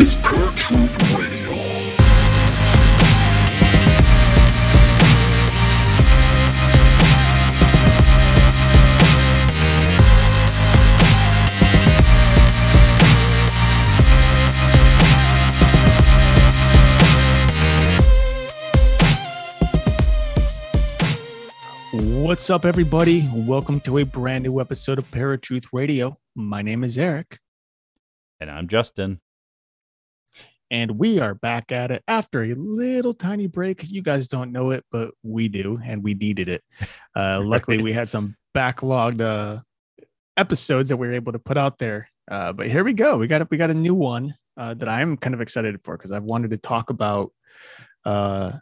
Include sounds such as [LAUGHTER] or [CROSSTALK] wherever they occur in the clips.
Is Paratruth Radio. What's up, everybody? Welcome to a brand new episode of Paratruth Radio. My name is Eric, And I'm Justin. And we are back at it after a little tiny break. You guys don't know it, but we do, and we needed it. Uh, [LAUGHS] luckily, we had some backlogged uh, episodes that we were able to put out there. Uh, but here we go. We got we got a new one uh, that I'm kind of excited for because I've wanted to talk about uh,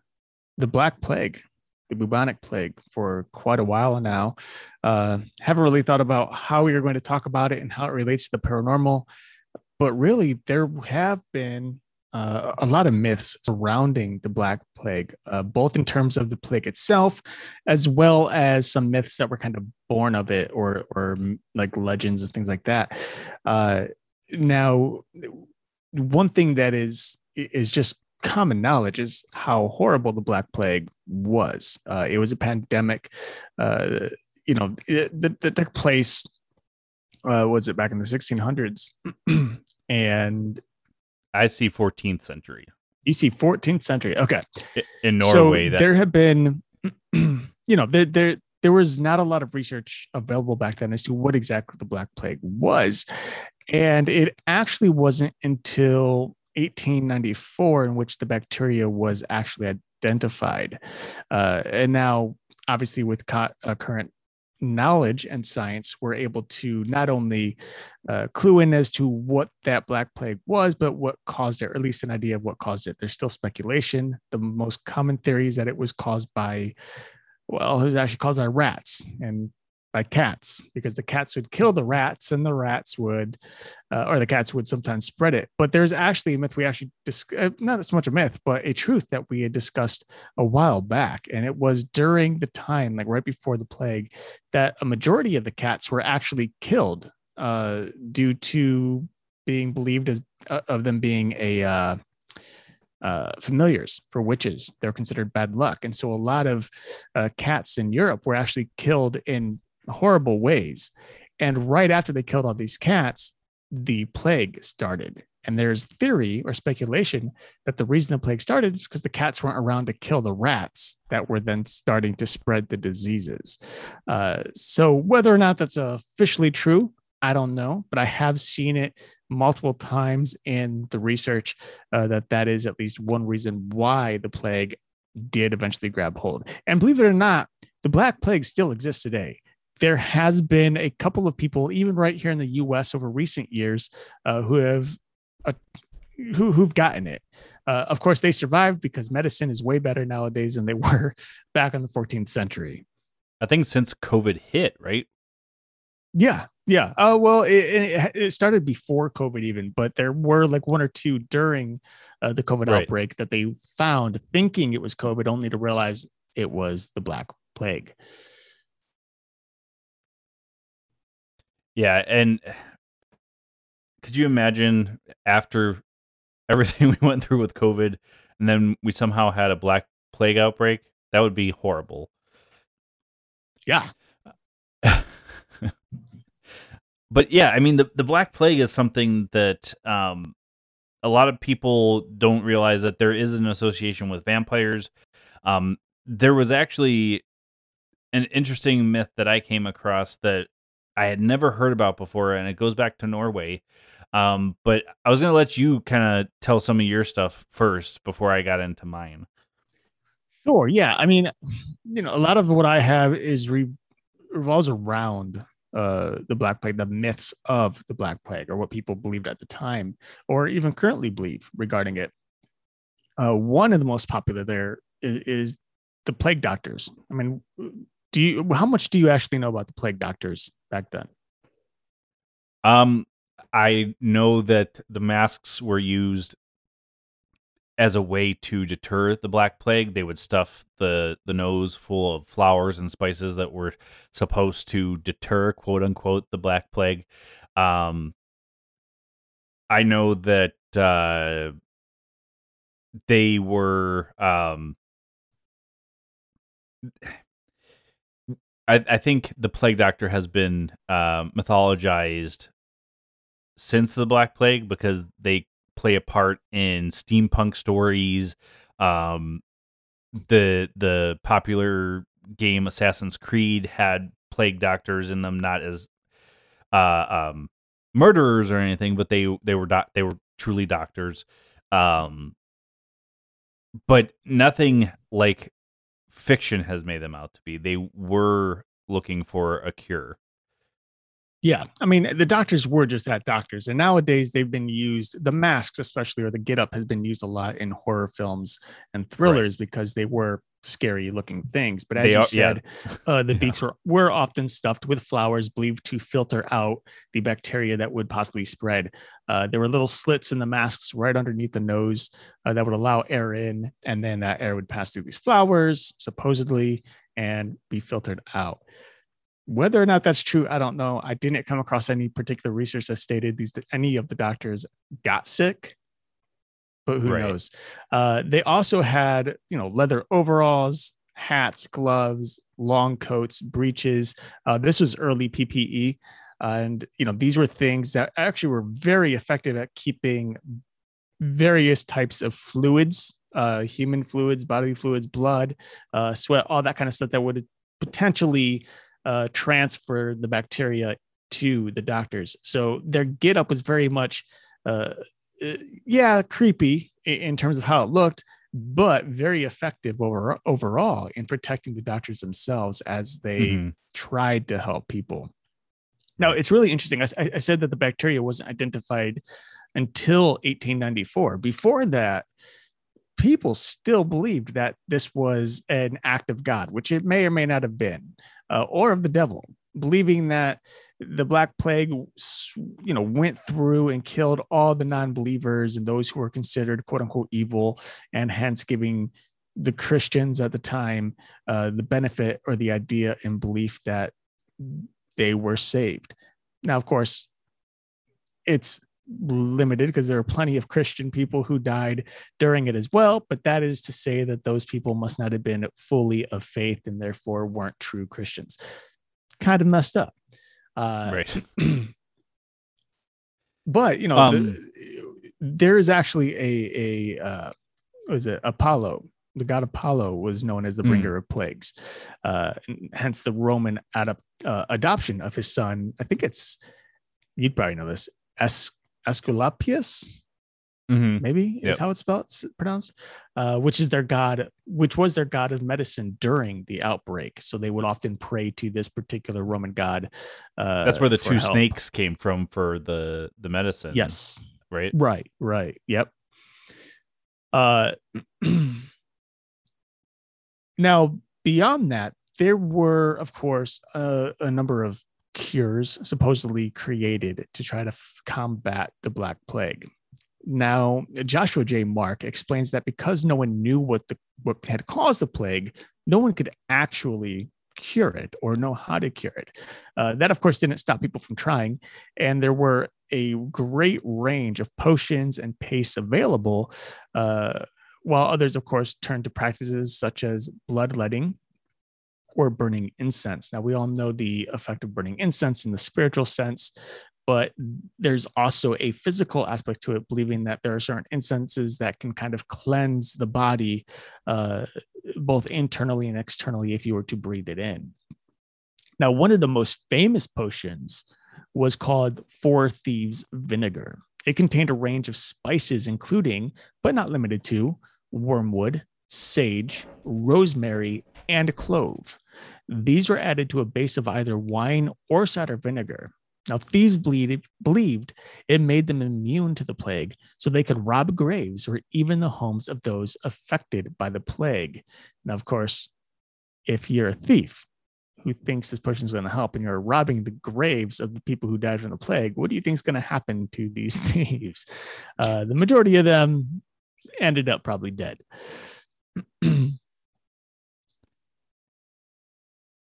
the Black Plague, the bubonic plague, for quite a while now. Uh, haven't really thought about how we are going to talk about it and how it relates to the paranormal. But really, there have been uh, a lot of myths surrounding the Black Plague, uh, both in terms of the plague itself, as well as some myths that were kind of born of it, or or mm, like legends and things like that. Uh, now, one thing that is is just common knowledge is how horrible the Black Plague was. Uh, it was a pandemic, uh, you know, that took place. Uh, was it back in the 1600s? [CLEARS THROAT] and I see 14th century you see 14th century. Okay. In Norway. So that there have been, [CLEARS THROAT] you know, there, there there was not a lot of research available back then as to what exactly the Black Plague was, and it actually wasn't until 1894 in which the bacteria was actually identified. Uh, and now, obviously, with co- uh, current knowledge and science, we're able to not only uh, clue in as to what that black plague was, but what caused it, or at least an idea of what caused it. There's still speculation. The most common theory is that it was caused by, well, it was actually caused by rats and by cats, because the cats would kill the rats and the rats would, uh, or the cats would sometimes spread it. But there's actually a myth we actually, dis- uh, not as much a myth, but a truth that we had discussed a while back. And it was during the time, like right before the plague, that a majority of the cats were actually killed uh, due to being believed as uh, of them being a uh, uh, familiars for witches. They're considered bad luck, and so a lot of uh, cats in Europe were actually killed in horrible ways. And right after they killed all these cats, the plague started. And there's theory or speculation that the reason the plague started is because the cats weren't around to kill the rats that were then starting to spread the diseases. Uh, so whether or not that's officially true, I don't know, but I have seen it multiple times in the research uh, that that is at least one reason why the plague did eventually grab hold. And believe it or not, the Black Plague still exists today. There has been a couple of people, even right here in the U.S. over recent years, uh, who have uh, who who've gotten it. Uh, of course, they survived because medicine is way better nowadays than they [LAUGHS] were back in the 14th century. I think since COVID hit, right? Yeah, yeah. Oh well, it, it, it started before COVID even, but there were like one or two during uh, the COVID Right. outbreak that they found, thinking it was COVID, only to realize it was the Black Plague. Yeah, and could you imagine after everything [LAUGHS] we went through with COVID, and then we somehow had a black plague outbreak? That would be horrible. Yeah, [LAUGHS] but yeah, I mean the the black plague is something that um a lot of people don't realize that there is an association with vampires. Um there was actually an interesting myth that I came across that I had never heard about before and it goes back to Norway. Um but I was going to let you kind of tell some of your stuff first before I got into mine. sure. Yeah, I mean, you know, a lot of what I have is re- revolves around uh, the Black Plague, the myths of the Black Plague, or what people believed at the time, or even currently believe regarding it. Uh, one of the most popular there is, is the plague doctors. I mean, do you how much do you actually know about the plague doctors back then? Um, I know that the masks were used as a way to deter the black plague. They would stuff the the nose full of flowers and spices that were supposed to deter, quote unquote, the black plague. Um, I know that uh, they were. Um, I, I think the plague doctor has been uh, mythologized since the Black Plague because they play a part in steampunk stories. Um, the the popular game Assassin's Creed had plague doctors in them, not as uh, um, murderers or anything, but they they were doc- they were truly doctors. Um, but nothing like fiction has made them out to be. They were looking for a cure. Yeah, I mean the doctors were just that doctors, and nowadays they've been used. The masks, especially, or the get up, has been used a lot in horror films and thrillers right. because they were scary looking things. But as they you are, said, yeah. uh, the [LAUGHS] yeah. beaks were were often stuffed with flowers, believed to filter out the bacteria that would possibly spread. Uh, there were little slits in the masks right underneath the nose uh, that would allow air in, and then that air would pass through these flowers, supposedly, and be filtered out. Whether or not that's true, I don't know. I didn't come across any particular research that stated these any of the doctors got sick, but who right. knows? Uh, they also had, you know, leather overalls, hats, gloves, long coats, breeches. Uh, this was early PPE, and you know these were things that actually were very effective at keeping various types of fluids, uh, human fluids, bodily fluids, blood, uh, sweat, all that kind of stuff that would potentially uh, transfer the bacteria to the doctors. So their get up was very much, uh, uh, yeah, creepy in terms of how it looked, but very effective over, overall in protecting the doctors themselves as they mm-hmm. tried to help people. Now, it's really interesting. I, I said that the bacteria wasn't identified until 1894. Before that, people still believed that this was an act of God, which it may or may not have been uh, or of the devil, believing that the Black Plague, you know, went through and killed all the non-believers and those who were considered "quote unquote" evil, and hence giving the Christians at the time uh, the benefit or the idea and belief that they were saved. Now, of course, it's limited because there are plenty of Christian people who died during it as well. But that is to say that those people must not have been fully of faith and therefore weren't true Christians. Kind of messed up. Uh, right. [CLEARS THROAT] but, you know, um, the, there is actually a, a uh, was it Apollo? The god Apollo was known as the hmm. bringer mm. of plagues. Uh, hence the Roman uh, adoption of his son. I think it's, you'd probably know this, Es- Aesculapius, mm-hmm. maybe yep. is how it's spelled pronounced, uh, which is their god, which was their god of medicine during the outbreak. So they would often pray to this particular Roman god. Uh, That's where the two help. snakes came from for the the medicine. Yes. Right. Right. Right. Yep. Uh, [CLEARS THROAT] now beyond that, there were, of course, uh, a number of cures supposedly created to try to f- combat the Black Plague. Now, Joshua J. Mark explains that because no one knew what the what had caused the plague, no one could actually cure it or know how to cure it. Uh, that, of course, didn't stop people from trying, and there were a great range of potions and pastes available. Uh, while others, of course, turned to practices such as bloodletting, or burning incense. Now, we all know the effect of burning incense in the spiritual sense, but there's also a physical aspect to it, believing that there are certain incenses that can kind of cleanse the body, uh, both internally and externally, if you were to breathe it in. Now, one of the most famous potions was called Four Thieves Vinegar. It contained a range of spices, including, but not limited to, wormwood, sage, rosemary, and clove. These were added to a base of either wine or cider vinegar. Now, thieves bleed, believed it made them immune to the plague, so they could rob graves or even the homes of those affected by the plague. Now, of course, if you're a thief who thinks this potion is going to help and you're robbing the graves of the people who died from the plague, what do you think is going to happen to these [LAUGHS] thieves? Uh, the majority of them ended up probably dead. [CLEARS THROAT]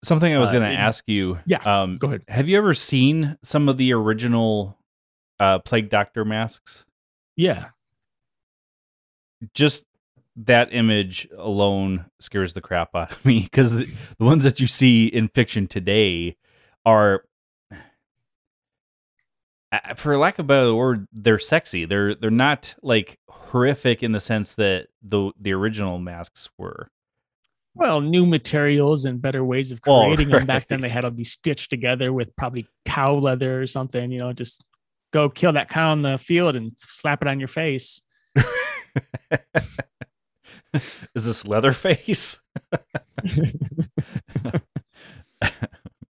Something I was Uh, going to ask you. Yeah, Um, Go ahead. have you ever seen some of the original uh, Plague Doctor masks? Yeah. Just that image alone scares the crap out of me because the, the ones that you see in fiction today are, for lack of a better word, they're sexy. They're they're not like horrific in the sense that the the original masks were. Well, new materials and better ways of Oh, creating them. Back then, they had to be stitched together with probably cow leather or something. You know, just go kill that cow in the field and slap it on your face. [LAUGHS] Is this Leatherface? [LAUGHS]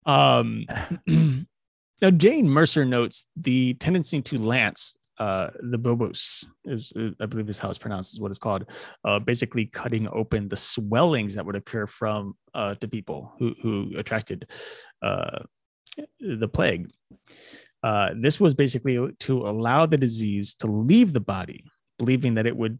um, [CLEARS THROAT] now, Jane Mercer notes the tendency to lance uh, the bobos is, uh, I believe, is how it's pronounced, is what it's called. Uh, basically, cutting open the swellings that would occur from uh, to people who who attracted uh, the plague. Uh, this was basically to allow the disease to leave the body, believing that it would,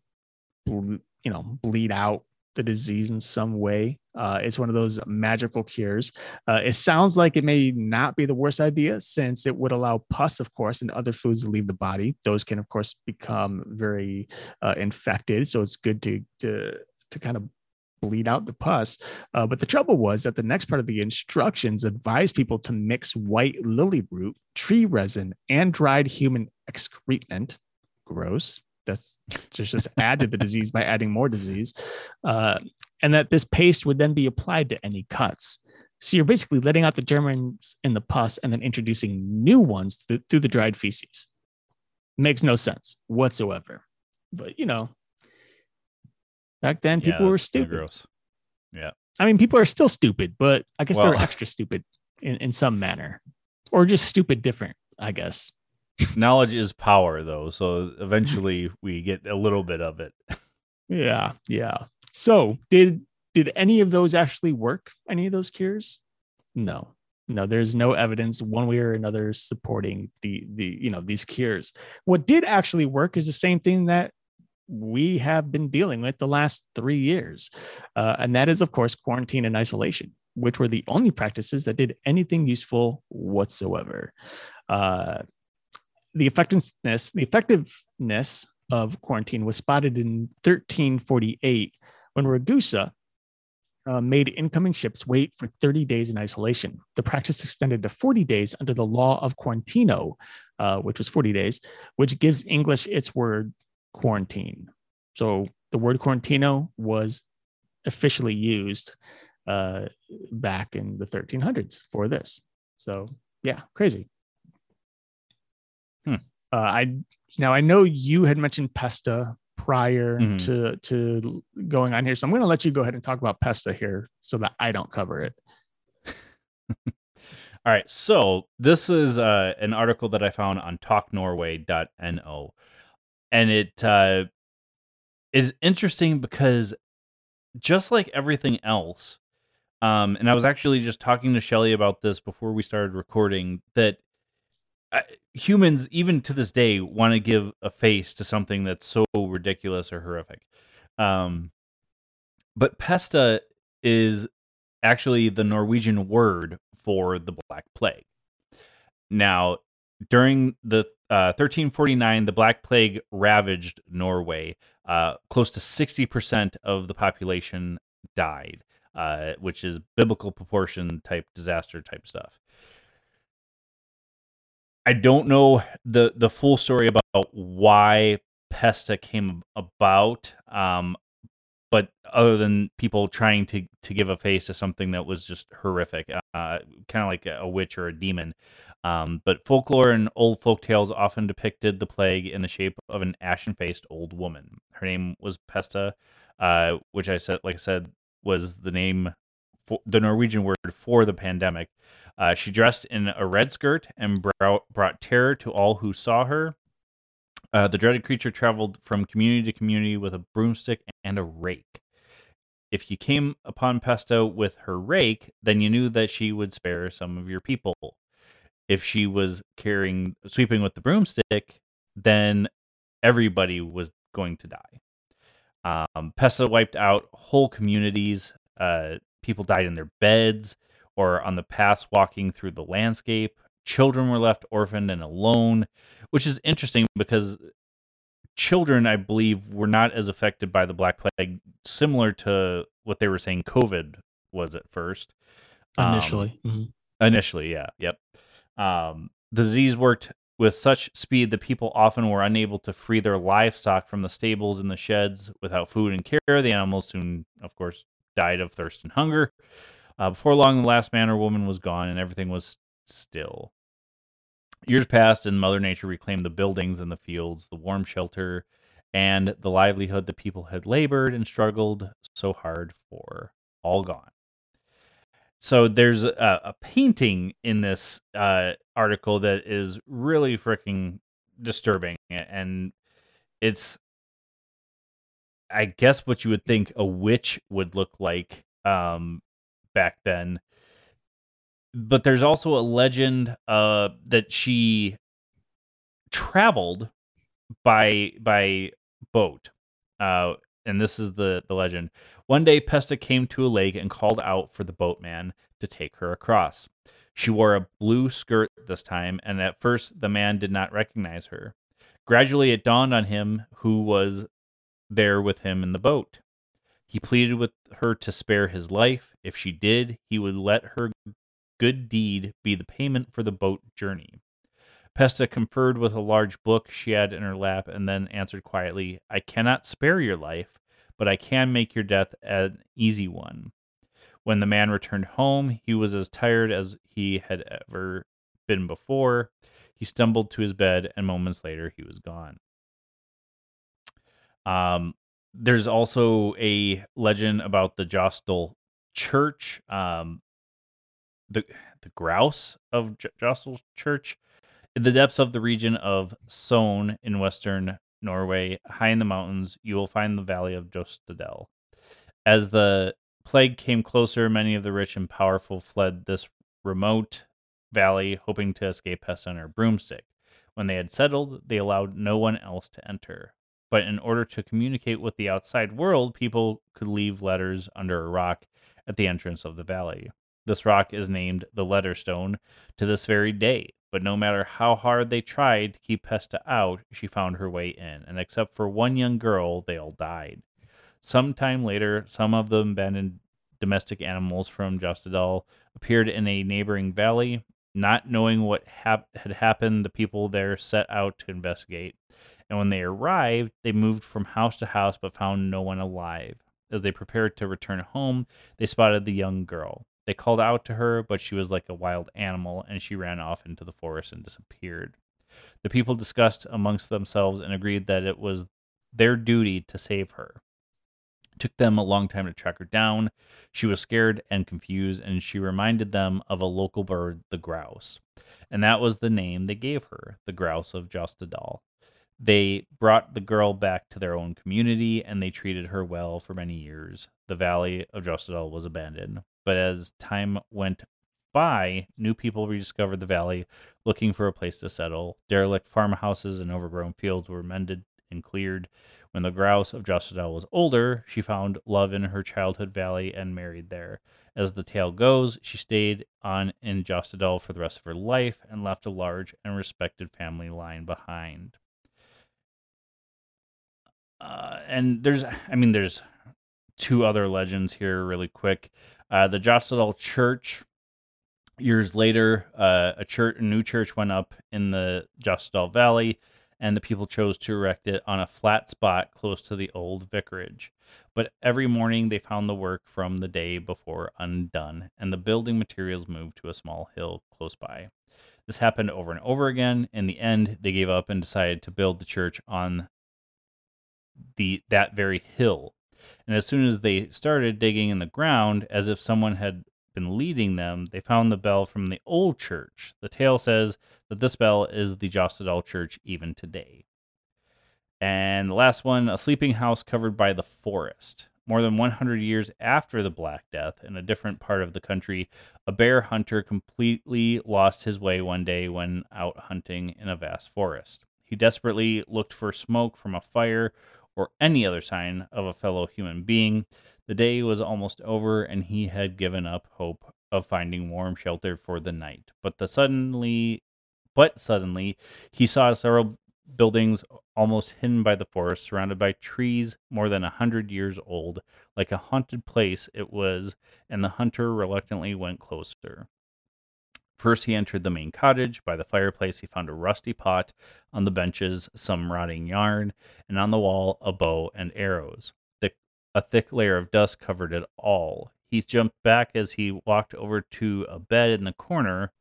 you know, bleed out the disease in some way. Uh, it's one of those magical cures. Uh, it sounds like it may not be the worst idea since it would allow pus, of course, and other foods to leave the body. Those can, of course, become very uh, infected. So it's good to to to kind of bleed out the pus. Uh, but the trouble was that the next part of the instructions advised people to mix white lily root, tree resin, and dried human excrement. Gross. That's just just add to the disease by adding more disease, uh, and that this paste would then be applied to any cuts. So you're basically letting out the germs in the pus and then introducing new ones th- through the dried feces. Makes no sense whatsoever. But you know, back then people Yeah, were stupid. Gross. I mean, people are still stupid, but I guess they're extra stupid in, in some manner, or just stupid different. I guess. Knowledge is power, though. So eventually we get a little bit of it. Yeah, yeah. So did did any of those actually work? Any of those cures? No, no. There's no evidence one way or another supporting the the you know these cures. What did actually work is the same thing that we have been dealing with the last three years, uh, and that is of course quarantine and isolation, which were the only practices that did anything useful whatsoever. Uh, the effectiveness, the effectiveness of quarantine was spotted in 1348 when Ragusa uh, made incoming ships wait for 30 days in isolation. The practice extended to 40 days under the law of Quarantino, uh, which was 40 days, which gives English its word quarantine. So the word Quarantino was officially used uh, back in the 1300s for this. So yeah, crazy. Hmm. Uh, I now I know you had mentioned Pesta prior Mhm. to to going on here, so I'm going to let you go ahead and talk about Pesta here, so that I don't cover it. [LAUGHS] All right. So this is uh, an article that I found on talknorway.no. And it uh, is interesting because just like everything else, um, and I was actually just talking to Shelly about this before we started recording, that humans, even to this day, want to give a face to something that's so ridiculous or horrific. Um, but pesta is actually the Norwegian word for the Black Plague. Now, during the uh, 1349, the Black Plague ravaged Norway. Uh, close to 60% of the population died, uh, which is biblical proportion type disaster type stuff. I don't know the the full story about why Pesta came about. Um, but other than people trying to to give a face to something that was just horrific, uh, kind of like a witch or a demon. Um, but folklore and old folk tales often depicted the plague in the shape of an ashen-faced old woman. Her name was Pesta, uh, which I said, like I said, was the name for, the Norwegian word for the pandemic. Uh, she dressed in a red skirt and brought, brought terror to all who saw her. Uh, the dreaded creature traveled from community to community with a broomstick and a rake. If you came upon Pesta with her rake, then you knew that she would spare some of your people. If she was carrying sweeping with the broomstick, then everybody was going to die. Um, Pesta wiped out whole communities. Uh, people died in their beds or on the paths walking through the landscape. Children were left orphaned and alone, which is interesting because children, I believe, were not as affected by the Black Plague, similar to what they were saying COVID was at first. Initially. Um, mm-hmm. Initially, yeah. Yep. Um, the disease worked with such speed that people often were unable to free their livestock from the stables and the sheds without food and care. The animals soon, of course, died of thirst and hunger. Uh, before long, the last man or woman was gone, and everything was still. Years passed, and Mother Nature reclaimed the buildings and the fields, the warm shelter, and the livelihood the people had labored and struggled so hard for, all gone. So there's a, a painting in this uh, article that is really freaking disturbing, and it's, I guess, what you would think a witch would look like um, back then. But there's also a legend uh, that she traveled by by boat. Uh, and this is the the legend. One day, Pesta came to a lake and called out for the boatman to take her across. She wore a blue skirt this time, and at first the man did not recognize her. Gradually, it dawned on him who was there with him in the boat. He pleaded with her to spare his life. If she did, he would let her good deed be the payment for the boat journey. Pesta conferred with a large book she had in her lap and then answered quietly, I cannot spare your life, but I can make your death an easy one. When the man returned home, he was as tired as he had ever been before. He stumbled to his bed, and moments later, he was gone. Um, there's also a legend about the Jostal Church, um, the the grouse of J- Jostal Church, in the depths of the region of Sogn in western Norway, high in the mountains, you will find the valley of Jostedal. As the plague came closer, many of the rich and powerful fled this remote valley, hoping to escape pest on her broomstick. When they had settled, they allowed no one else to enter but in order to communicate with the outside world, people could leave letters under a rock at the entrance of the valley. This rock is named the Letter Stone to this very day, but no matter how hard they tried to keep Pesta out, she found her way in, and except for one young girl, they all died. Some time later, some of the abandoned domestic animals from Jostedal appeared in a neighboring valley. Not knowing what hap- had happened, the people there set out to investigate and when they arrived, they moved from house to house but found no one alive. As they prepared to return home, they spotted the young girl. They called out to her, but she was like a wild animal, and she ran off into the forest and disappeared. The people discussed amongst themselves and agreed that it was their duty to save her. It took them a long time to track her down. She was scared and confused, and she reminded them of a local bird, the grouse. And that was the name they gave her, the grouse of Jostedal. They brought the girl back to their own community and they treated her well for many years. The valley of Jostedal was abandoned, but as time went by, new people rediscovered the valley looking for a place to settle. Derelict farmhouses and overgrown fields were mended and cleared. When the grouse of Jostedal was older, she found love in her childhood valley and married there. As the tale goes, she stayed on in Jostedal for the rest of her life and left a large and respected family line behind uh, and there's, I mean, there's two other legends here, really quick. Uh, the Jostedal Church. Years later, uh, a church, a new church, went up in the Jostedal Valley, and the people chose to erect it on a flat spot close to the old vicarage. But every morning they found the work from the day before undone, and the building materials moved to a small hill close by. This happened over and over again. In the end, they gave up and decided to build the church on the that very hill. And as soon as they started digging in the ground, as if someone had been leading them, they found the bell from the old church. The tale says that this bell is the Jostedal Church even today. And the last one, a sleeping house covered by the forest. More than 100 years after the Black Death, in a different part of the country, a bear hunter completely lost his way one day when out hunting in a vast forest. He desperately looked for smoke from a fire or any other sign of a fellow human being. The day was almost over, and he had given up hope of finding warm shelter for the night. But the suddenly, but suddenly, he saw several buildings almost hidden by the forest, surrounded by trees more than a hundred years old, like a haunted place it was, and the hunter reluctantly went closer. First, he entered the main cottage. By the fireplace, he found a rusty pot, on the benches, some rotting yarn, and on the wall, a bow and arrows. Thick, a thick layer of dust covered it all. He jumped back as he walked over to a bed in the corner,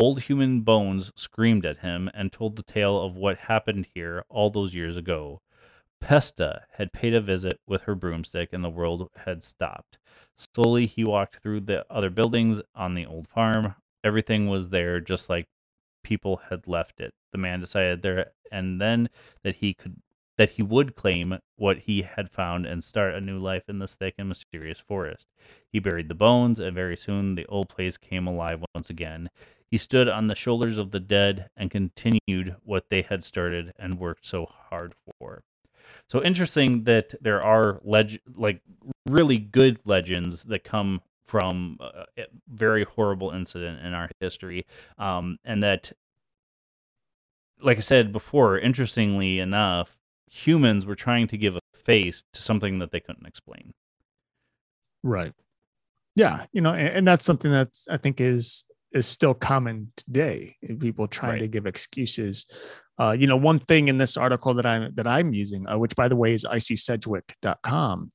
Old human bones screamed at him and told the tale of what happened here all those years ago. Pesta had paid a visit with her broomstick and the world had stopped. Slowly he walked through the other buildings on the old farm. Everything was there just like people had left it. The man decided there and then that he could that he would claim what he had found and start a new life in this thick and mysterious forest. He buried the bones, and very soon the old place came alive once again. He stood on the shoulders of the dead and continued what they had started and worked so hard for. So interesting that there are leg- like really good legends that come from a very horrible incident in our history, um, and that, like I said before, interestingly enough, humans were trying to give a face to something that they couldn't explain. Right. Yeah, you know, and, and that's something that's I think is is still common today. People trying right. to give excuses. Uh, you know, one thing in this article that I'm that I'm using, uh, which by the way is icysedgwick.com,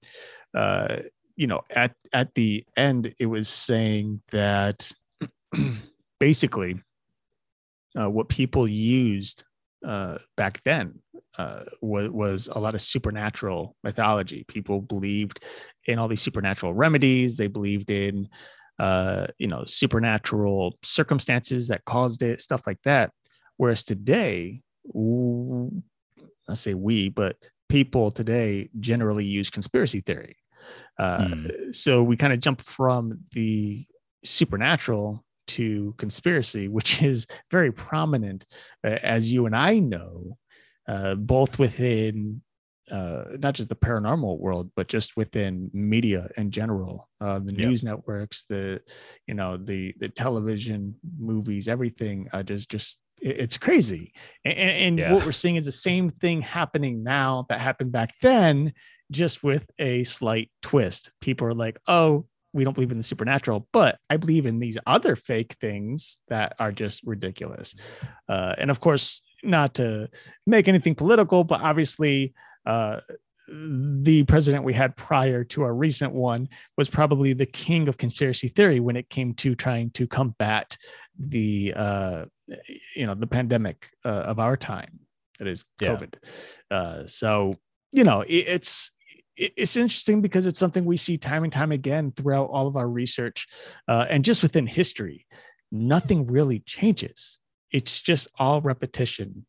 uh, you know, at at the end it was saying that [CLEARS THROAT] basically uh, what people used uh, back then uh, was, was a lot of supernatural mythology. People believed in all these supernatural remedies. They believed in uh, you know, supernatural circumstances that caused it, stuff like that. Whereas today, I say we, but people today generally use conspiracy theory. Uh, mm. So we kind of jump from the supernatural to conspiracy, [LAUGHS] which is very prominent, uh, as you and I know, uh, both within uh, not just the paranormal world, but just within media in general, uh, the news yep. networks, the you know the the television, movies, everything. Uh, just just it's crazy, and, and yeah. what we're seeing is the same thing happening now that happened back then, just with a slight twist. People are like, oh. We don't believe in the supernatural, but I believe in these other fake things that are just ridiculous. Uh, and of course, not to make anything political, but obviously, uh, the president we had prior to our recent one was probably the king of conspiracy theory when it came to trying to combat the uh, you know the pandemic uh, of our time that is covid. Yeah. uh, so you know it, it's it's interesting because it's something we see time and time again throughout all of our research. Uh, and just within history nothing really changes. It's just all repetition.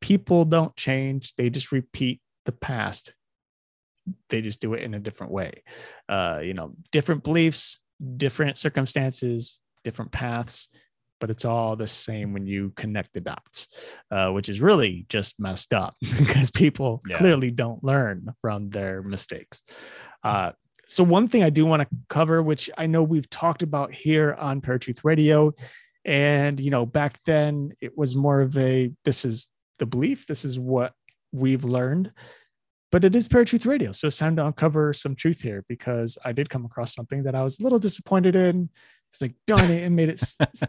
People don't change. They just repeat the past. They just do it in a different way. Uh you know different beliefs different circumstances different paths but it's all the same when you connect the dots uh, which is really just messed up [LAUGHS] because people yeah. clearly don't learn from their mistakes uh, so one thing i do want to cover which i know we've talked about here on paratruth radio and you know back then it was more of a this is the belief this is what we've learned. But it is Paratruth Radio. So it's time to uncover some truth here because I did come across something that I was a little disappointed in. It's like, darn it, it made it,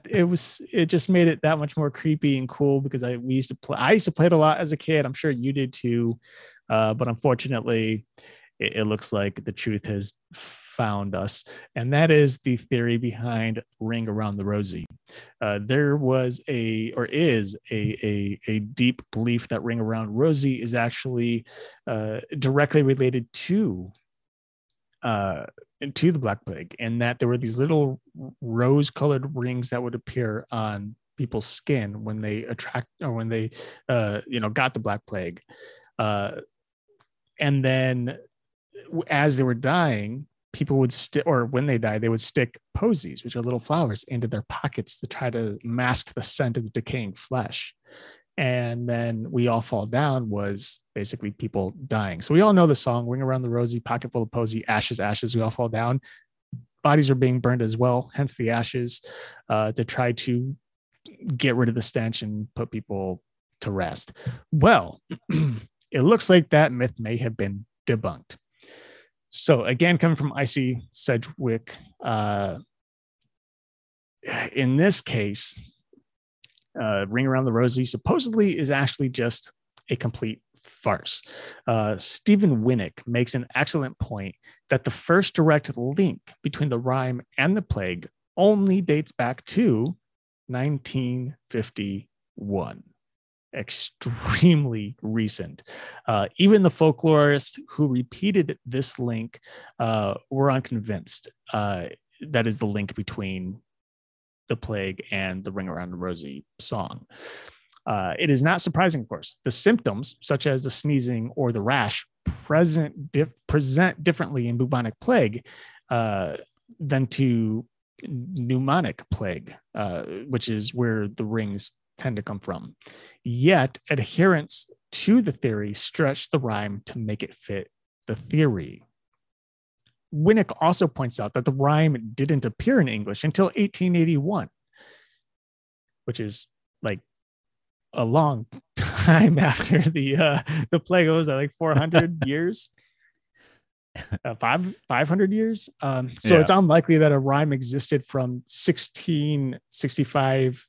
it was, it just made it that much more creepy and cool because I, we used to play, I used to play it a lot as a kid. I'm sure you did too. Uh, but unfortunately, it, it looks like the truth has found us, and that is the theory behind Ring Around the Rosie. Uh, there was a, or is a, a, a, deep belief that Ring Around Rosie is actually uh, directly related to uh, to the Black Plague, and that there were these little rose-colored rings that would appear on people's skin when they attract or when they, uh, you know, got the Black Plague, uh, and then as they were dying, people would stick, or when they die, they would stick posies, which are little flowers, into their pockets to try to mask the scent of the decaying flesh. And then we all fall down was basically people dying. So we all know the song "Ring Around the Rosie," pocket full of posy, ashes, ashes. We all fall down. Bodies are being burned as well, hence the ashes, uh, to try to get rid of the stench and put people to rest. Well, [CLEARS THROAT] it looks like that myth may have been debunked. So again, coming from Icy Sedgwick, uh, in this case, uh, Ring Around the Rosie supposedly is actually just a complete farce. Uh, Stephen Winick makes an excellent point that the first direct link between the rhyme and the plague only dates back to 1951 extremely recent. Uh, even the folklorists who repeated this link uh, were unconvinced uh, that is the link between the plague and the Ring Around the Rosie song. Uh, it is not surprising, of course. The symptoms, such as the sneezing or the rash, present present differently in bubonic plague uh, than to pneumonic plague, uh, which is where the rings tend to come from. Yet, adherents to the theory stretch the rhyme to make it fit the theory. Winick also points out that the rhyme didn't appear in English until 1881, which is like a long [LAUGHS] time after the uh, the plague. was that like 400 [LAUGHS] years? Uh, five 500 years. Um, so yeah. it's unlikely that a rhyme existed from 1665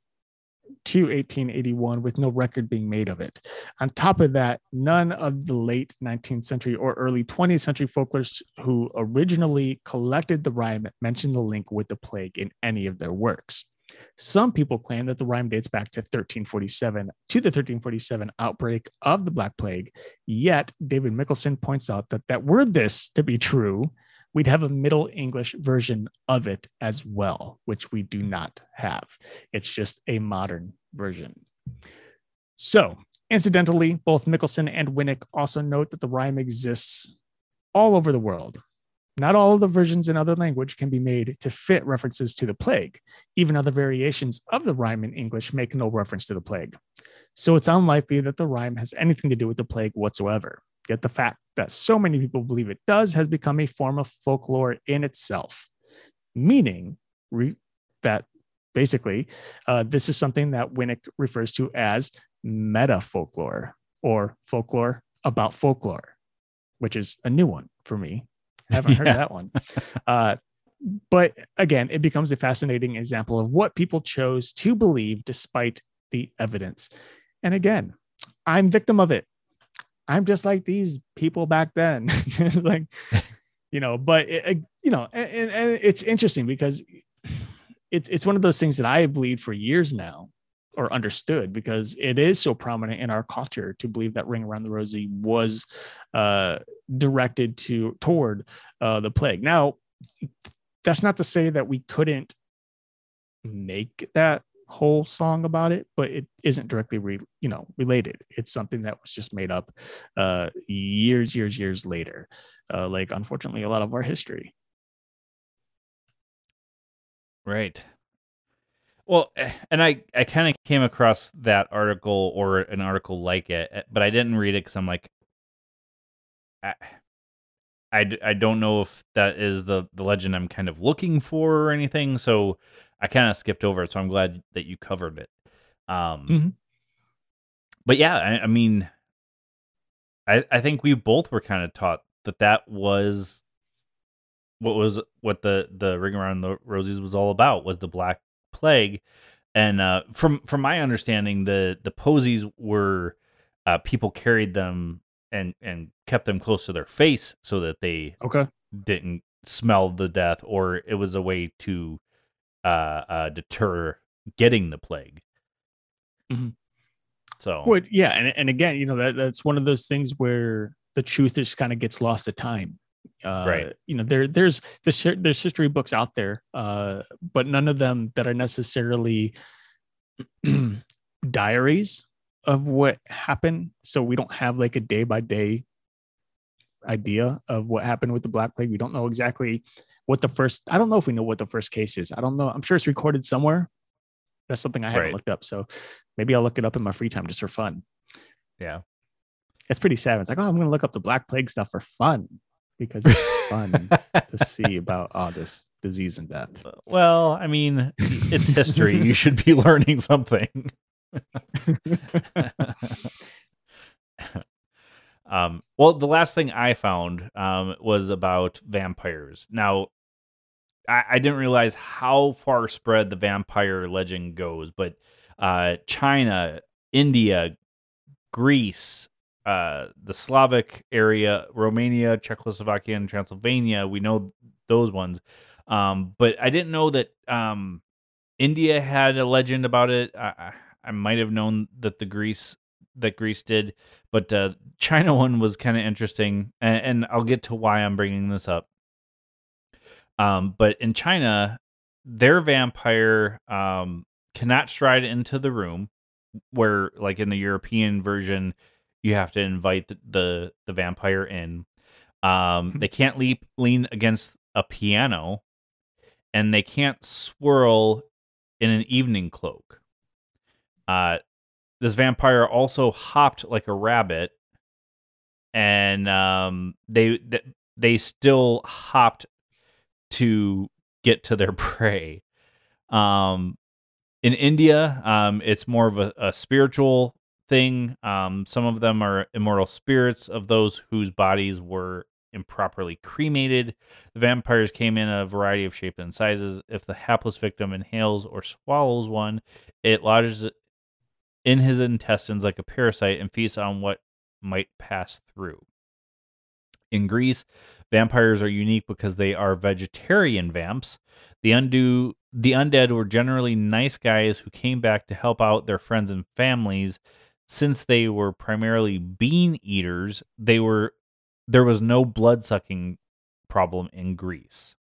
to 1881 with no record being made of it. On top of that, none of the late 19th century or early 20th century folklorists who originally collected the rhyme mentioned the link with the plague in any of their works. Some people claim that the rhyme dates back to 1347 to the 1347 outbreak of the Black Plague. Yet, David Mikkelson points out that that were this to be true, we'd have a Middle English version of it as well, which we do not have. It's just a modern version. So, incidentally, both Mikkelson and Winick also note that the rhyme exists all over the world. Not all of the versions in other language can be made to fit references to the plague. Even other variations of the rhyme in English make no reference to the plague. So it's unlikely that the rhyme has anything to do with the plague whatsoever. Yet the fact that so many people believe it does has become a form of folklore in itself, meaning re- that basically uh, this is something that Winick refers to as meta folklore or folklore about folklore, which is a new one for me. I haven't heard [LAUGHS] that one. Uh, but again, it becomes a fascinating example of what people chose to believe despite the evidence. And again, I'm victim of it. I'm just like these people back then. [LAUGHS] like, [LAUGHS] you know, but it, you know, and, and it's interesting because it's it's one of those things that I believed for years now or understood because it is so prominent in our culture to believe that Ring Around the Rosie was uh, directed to toward uh, the plague. Now, that's not to say that we couldn't make that whole song about it, but it isn't directly re, you know related. It's something that was just made up uh, years, years, years later. Uh, like unfortunately, a lot of our history. Right. Well, eh, and I I kind of came across that article or an article like it, eh, but I didn't read it because I'm like, I, I, I don't know if that is the the legend I'm kind of looking for or anything. So I kind of skipped over it, so I'm glad that you covered it. Um, mm-hmm. but yeah, I, I mean, I I think we both were kind of taught that that was what was what the the ring around the roses was all about was the black plague and uh, from from my understanding the the posies were uh, people carried them and and kept them close to their face so that they okay didn't smell the death or it was a way to uh, uh, deter getting the plague. Mm-hmm. So, well, yeah, and and again, you know that that's one of those things where the truth just kind of gets lost to time. Uh, Right. You know, there there's there's there's history books out there, uh, but none of them that are necessarily [CLEARS THROAT] diaries of what happened. So we don't have like a day by day idea of what happened with the Black Plague. We don't know exactly what the first. I don't know if we know what the first case is. I don't know. I'm sure it's recorded somewhere. That's something I haven't Right. looked up. So maybe I'll look it up in my free time just for fun. Yeah. It's pretty sad. It's like, oh, I'm going to look up the Black Plague stuff for fun because it's fun [LAUGHS] to see about all this disease and death. well, I mean, it's history. you should be [LAUGHS] learning something. [LAUGHS] um, well, the last thing I found um, was about vampires. Now, I, I didn't realize how far spread the vampire legend goes, but uh, China, India, Greece, uh, the Slavic area, Romania, Czechoslovakia, and Transylvania, we know those ones. Um, but I didn't know that um, India had a legend about it. I, I, might have known that the Greece that Greece did, but uh, China [LAUGHS] one was kind of interesting, and, and I'll get to why I'm bringing this up. Um, but in China, their vampire um, cannot stride into the room, where like in the European version, you have to invite the the, the vampire in. Um, they can't leap lean against a piano, and they can't swirl in an evening cloak. Uh, this vampire also hopped like a rabbit, and um, they th- they still hopped to get to their [LAUGHS] prey. Um, in India, um, it's more of a, a spiritual thing. Um, some of them are immortal spirits of those whose bodies were improperly cremated. The vampires came in a variety of shapes and sizes. If the hapless victim inhales or swallows one, it lodges in his intestines like a parasite and feasts on what might pass through. In Greece, vampires are unique because they are vegetarian vamps. The undo the undead were generally nice guys who came back to help out their friends and families. Since they were primarily bean eaters, they were there was no blood sucking problem in Greece.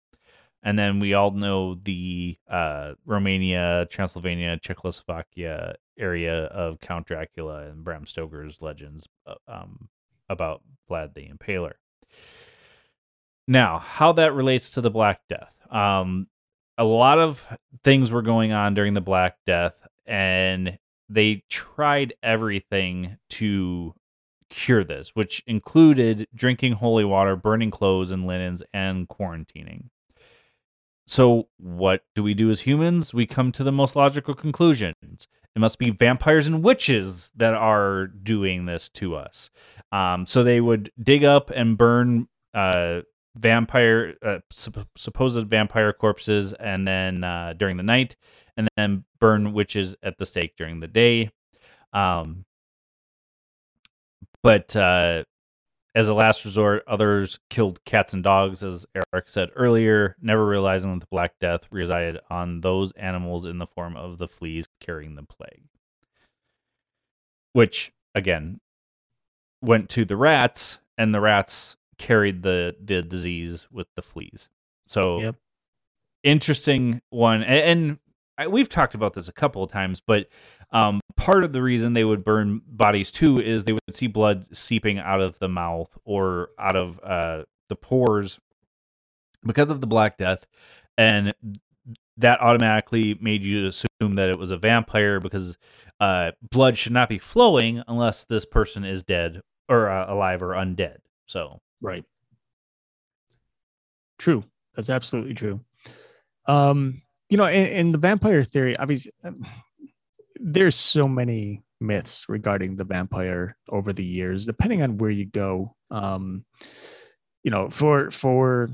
And then we all know the uh, Romania, Transylvania, Czechoslovakia area of Count Dracula and Bram Stoker's legends uh, um, about Vlad the Impaler. Now, how that relates to the Black Death. Um, a lot of things were going on during the Black Death, and they tried everything to cure this, which included drinking holy water, burning clothes and linens, and quarantining. So, what do we do as humans? We come to the most logical conclusions. It must be vampires and witches that are doing this to us. Um, so they would dig up and burn uh, vampire, uh, sup- supposed vampire corpses, and then uh, during the night, and then burn witches at the stake during the day. Um, but uh, as a last resort, others killed cats and dogs, as Eric said earlier, never realizing that the Black Death resided on those animals in the form of the fleas carrying the plague. Which, again, went to the rats, and the rats carried the, the disease with the fleas. So, Yep. interesting one. And, I, we've talked about this a couple of times, but um, part of the reason they would burn bodies too is they would see blood seeping out of the mouth or out of uh, the pores because of the Black Death, and that automatically made you assume that it was a vampire because uh, blood should not be flowing unless this person is dead or uh, alive or undead. So Right. True. That's absolutely true. Um, you know, in, the vampire theory, obviously, um, there's so many myths regarding the vampire over the years, depending on where you go. Um, you know, for for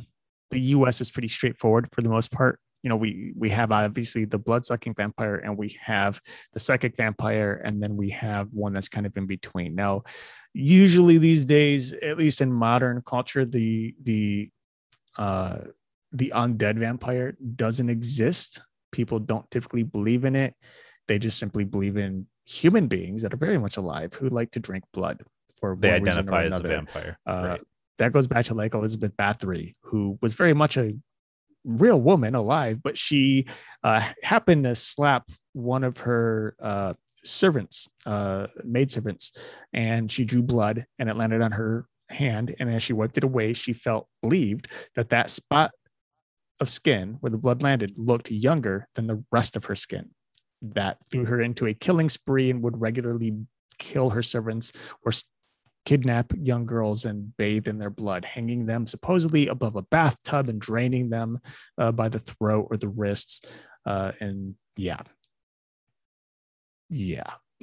the U.S. is pretty straightforward for the most part. You know, we we have obviously the blood sucking vampire, and we have the psychic vampire, and then we have one that's kind of in between. Now, usually these days, at least in modern culture, the the uh, the undead vampire doesn't exist. People don't typically believe in it. They just simply believe in human beings that are very much alive who like to drink blood for they one reason or identify as a another. vampire. Uh, right. that goes back to like Elizabeth Bathory, who was very much a real woman alive, but she uh, happened to slap one of her uh, servants, uh, maid servants, and she drew blood and it landed on her hand. And as she wiped it away, she felt believed that that spot of skin where the blood landed looked younger than the rest of her skin. That threw her into a killing spree and would regularly kill her servants or kidnap young girls and bathe in their blood, hanging them supposedly above a bathtub and draining them uh, by the throat or the wrists. Uh, and yeah, yeah. [LAUGHS]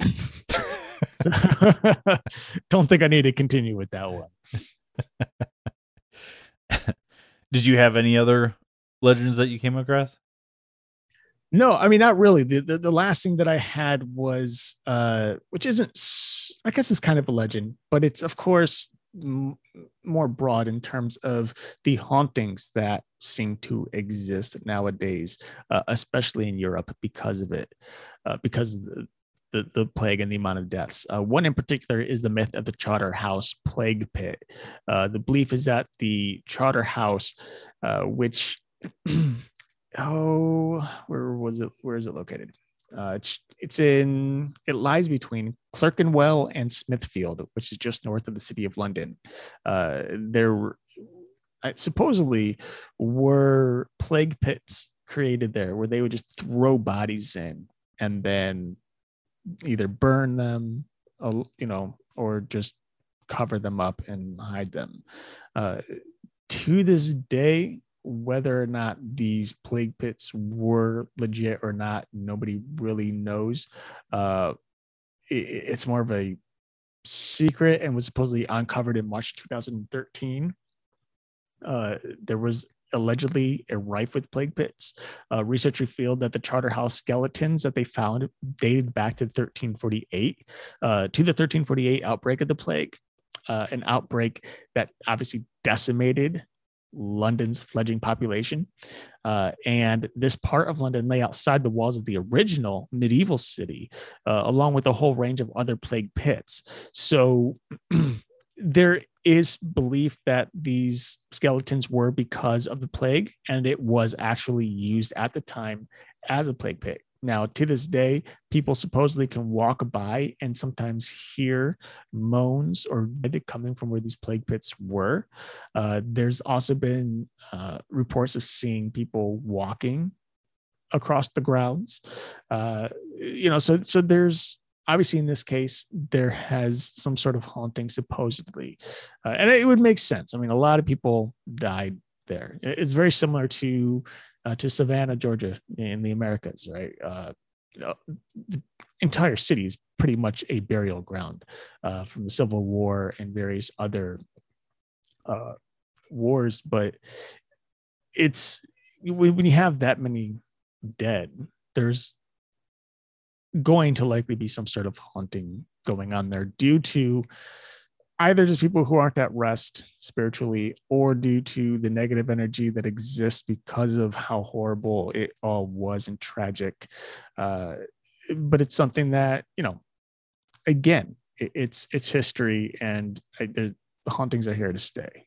don't think I need to continue with that one. [LAUGHS] Did you have any other legends that you came across? No, I mean not really. The, the, the last thing that I had was uh which isn't I guess it's kind of a legend, but it's of course m- more broad in terms of the hauntings that seem to exist nowadays, uh, especially in Europe because of it, uh, because of the, the, the plague and the amount of deaths. Uh, one in particular is the myth of the Charterhouse plague pit. Uh, the belief is that the Charterhouse, uh, which [CLEARS THROAT] oh, where was it? Where is it located? Uh, it's it's in it lies between Clerkenwell and Smithfield, which is just north of the city of London. Uh, there supposedly were plague pits created there where they would just throw bodies in and then either burn them, uh, you know, or just cover them up and hide them. Uh, to this day, whether or not these plague pits were legit or not, nobody really knows. Uh, it, it's more of a secret and was supposedly uncovered in March 2013. Uh, there was allegedly a rife with plague pits. Uh, research revealed that the Charterhouse skeletons that they found dated back to 1348, uh, to the 1348 outbreak of the plague, uh, an outbreak that obviously decimated London's fledgling population. Uh, and this part of London lay outside the walls of the original medieval city, uh, along with a whole range of other plague pits. So [CLEARS THROAT] there is belief that these skeletons were because of the plague, and it was actually used at the time as a plague pit. Now, to this day, people supposedly can walk by and sometimes hear moans or coming from where these plague pits were. Uh, there's also been uh, reports of seeing people walking across the grounds. Uh, you know, so so there's obviously in this case there has some sort of haunting supposedly, uh, and it would make sense. I mean, a lot of people died there. It's very similar to uh, to Savannah, Georgia, in the Americas, right? Uh, the entire city is pretty much a burial ground uh, from the Civil War and various other uh, wars. But it's when you have that many dead, there's going to likely be some sort of haunting going on there due to either just people who aren't at rest spiritually or due to the negative energy that exists because of how horrible it all was and tragic uh, but it's something that you know again it, it's it's history and I, the hauntings are here to stay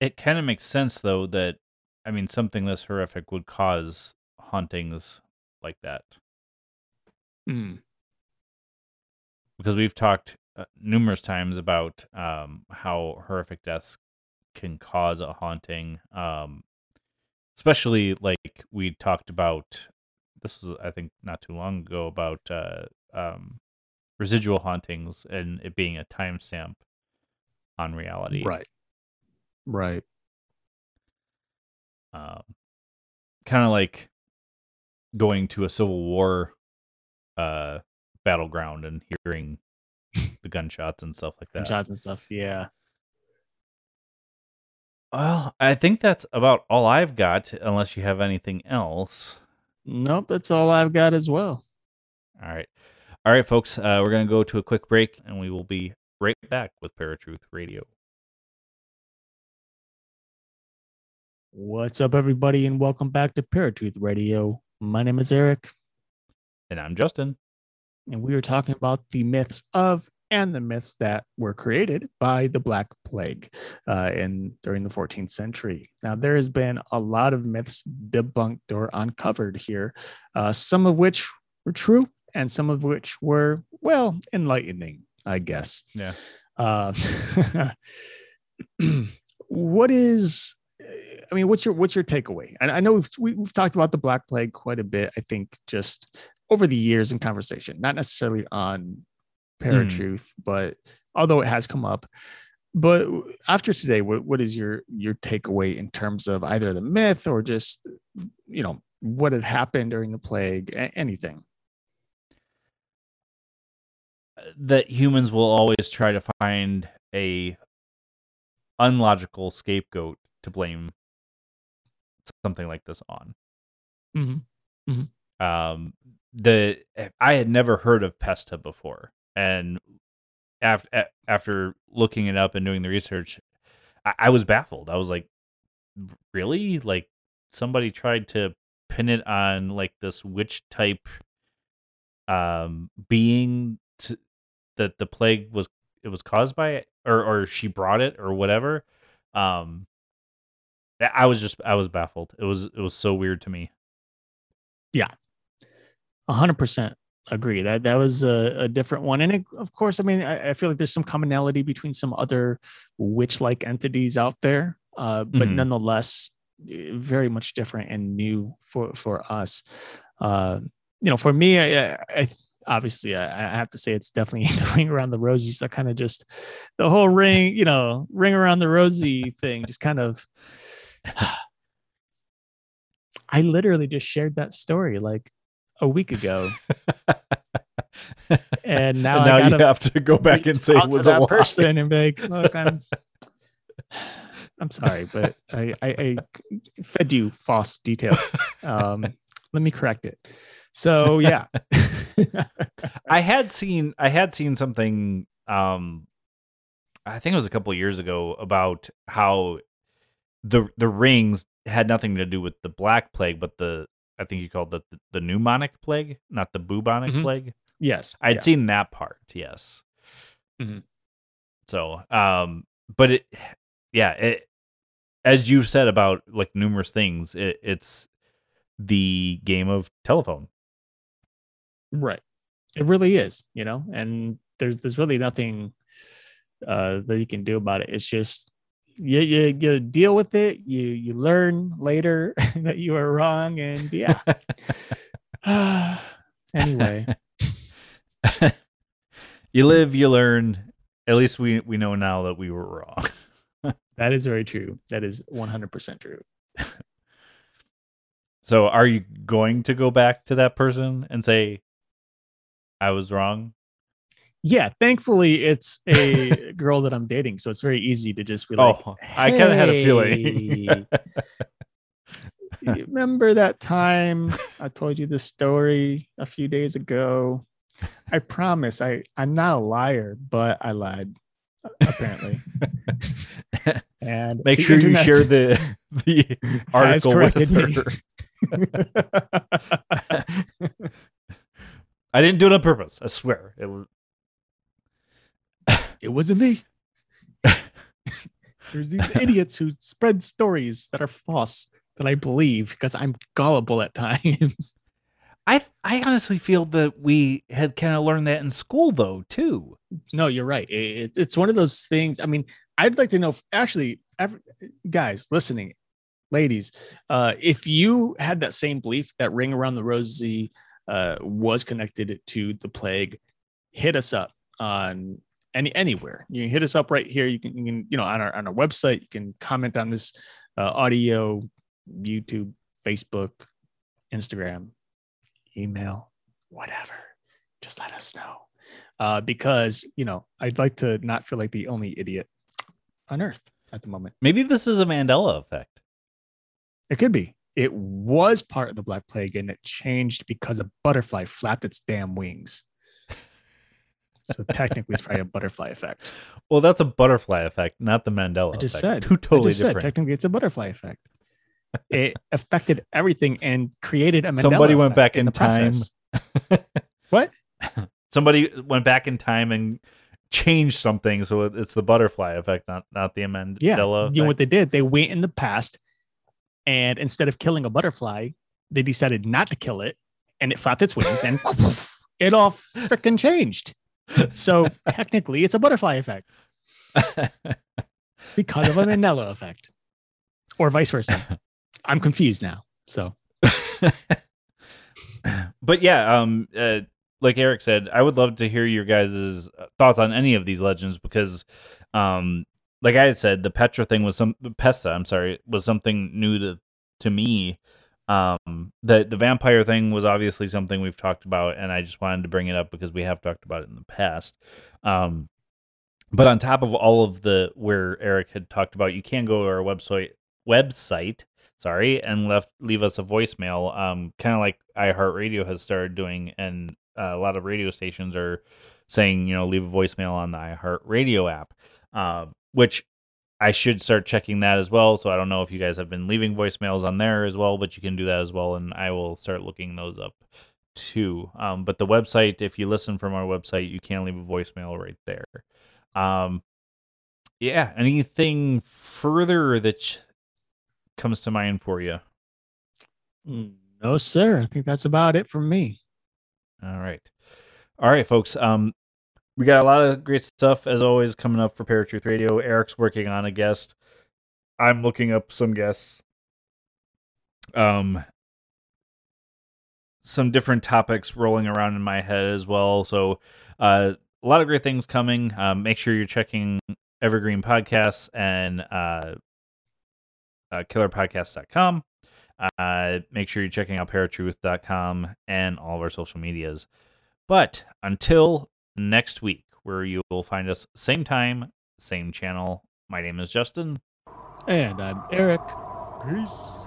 It kind of makes sense though that I mean something this horrific would cause hauntings like that. Hmm. Because we've talked uh, numerous times about um, how horrific deaths can cause a haunting. Um, especially like we talked about this was I think not too long ago about uh, um, residual hauntings and it being a timestamp on reality. right right Um, kind of like going to a Civil War uh, battleground and hearing [LAUGHS] the gunshots and stuff like that. Gunshots and stuff. Yeah. Well, I think that's about all I've got, unless you have anything else. Nope, that's all I've got as well. All right. All right, folks, uh, we're going to go to a quick break and we will be right back with Paratruth Radio. What's up, everybody, and welcome back to Paratruth Radio. My name is Eric, And I'm Justin. and we are talking about the myths of and the myths that were created by the Black Plague uh, in during the 14th century. Now, there has been a lot of myths debunked or uncovered here, uh, some of which were true, and some of which were well enlightening, I guess. Yeah. Uh, [LAUGHS] [CLEARS THROAT] what is I mean, what's your what's your takeaway? And I know we've we, have talked about the Black Plague quite a bit. I think just over the years in conversation, not necessarily on Paratruth, mm. but although it has come up. But after today, what, what is your your takeaway in terms of either the myth or just you know what had happened during the plague, anything? That humans will always try to find a unlogical scapegoat to blame something like this on. Mm-hmm. Mm-hmm. Um, the I had never heard of Pesta before, and after after looking it up and doing the research, I, I was baffled. I was like, really? Like somebody tried to pin it on like this witch type um being to, that the plague was it was caused by it or or she brought it or whatever um I was just I was baffled. It was it was so weird to me. Yeah, hundred percent agree. That that was a, a different one, and it, of course, I mean, I, I, feel like there's some commonality between some other witch-like entities out there, uh, but mm-hmm. nonetheless, eh, very much different and new for for us. Uh, you know, for me, I, I obviously I, I, have to say it's definitely [LAUGHS] the ring around the rosies that kind of just the whole ring you know ring around the rosy thing just kind of [SIGHS] I literally just shared that story like a week ago. and now, [LAUGHS] and now you have to go back and say it was that person and be like, look, I'm [LAUGHS] I'm sorry, but I, I, I fed you false details. Um, let me correct it. So yeah. [LAUGHS] I had seen I had seen something um I think it was a couple years ago about how the the rings had nothing to do with the black plague, but the I think you called it the, the pneumonic plague, not the bubonic mm-hmm. plague. Yes, I'd yeah. seen that part. Yes. Mm-hmm. So, um, but it, yeah, it, as you've said about like numerous things, it, it's the game of telephone. Right. It really is, you know, and there's there's really nothing uh that you can do about it. It's just you, you you deal with it you you learn later [LAUGHS] that you were wrong and yeah. [LAUGHS] [SIGHS] Anyway. [LAUGHS] You live you learn. At least we we know now that we were wrong. That is very true. That is 100% true. So are you going to go back to that person and say i was wrong yeah, thankfully it's a [LAUGHS] girl that I'm dating, so it's very easy to just be like, "Oh, hey, I kind of had a feeling." [LAUGHS] remember that time I told you this story a few days ago? I promise I I'm not a liar, but I lied apparently. [LAUGHS] and make sure you share the the article with her. I didn't do it on purpose. I swear. It was it wasn't me. [LAUGHS] There's these idiots who spread stories that are false that I believe because I'm gullible at [LAUGHS] times. I I honestly feel that we had kind of learned that in school though too. No, you're right. It, it's one of those things. I mean, I'd like to know if actually, guys listening, ladies, uh, if you had that same belief that Ring Around the rosy uh, was connected to the plague, hit us up on any anywhere. You can hit us up right here. You can, you, can, you know on our on our website. You can comment on this uh, audio, YouTube, Facebook, Instagram, email, whatever. Just let us know. Uh, because, you know, I'd like to not feel like the only idiot on earth at the moment. Maybe this is a Mandela effect. It could be. It was part of the Black Plague and it changed because a butterfly flapped its damn wings. So technically, it's probably a butterfly effect. Well, that's a butterfly effect, not the Mandela I just effect. said. Two totally just said, different. technically, it's a butterfly effect. It affected everything and created a Mandela Somebody went back in in time. [LAUGHS] what? Somebody went back in time and changed something, so it's the butterfly effect, not not the Mandela Yeah, effect. you know what they did? They went in the past, and instead of killing a butterfly, they decided not to kill it, and it flapped its wings, and [LAUGHS] it all freaking changed. So technically, it's a butterfly effect [LAUGHS] because of a Mandela effect, or vice versa. [LAUGHS] I'm confused now. So [LAUGHS] but yeah, um, uh, like Eric said, I would love to hear your guys' thoughts on any of these legends because, um, like I had said, the Petra thing was some Pesta. I'm sorry, was something new to to me. Um, the the vampire thing was obviously something we've talked about, and I just wanted to bring it up because we have talked about it in the past. Um, but on top of all of the where Eric had talked about, you can go to our website website sorry, and left leave us a voicemail. Um, kind of like iHeartRadio has started doing, and uh, a lot of radio stations are saying, you know, leave a voicemail on the iHeartRadio app, uh, which I should start checking that as well. So I don't know if you guys have been leaving voicemails on there as well, but you can do that as well, and I will start looking those up too. Um, but the website, if you listen from our website, you can leave a voicemail right there. Um, yeah. Anything further that comes to mind for you? no, sir. I think that's about it from me. All right. All right, folks. Um, we got a lot of great stuff as always coming up for Paratruth Radio. Eric's working on a guest. I'm looking up some guests. Um, some different topics rolling around in my head as well. So, uh, a lot of great things coming. Um, make sure you're checking Evergreen Podcasts and uh, uh, killerpodcast.com. Uh, make sure you're checking out paratruth.com and all of our social medias. But until next week, where you will find us same time, same channel. My name is Justin. And I'm Eric. Peace.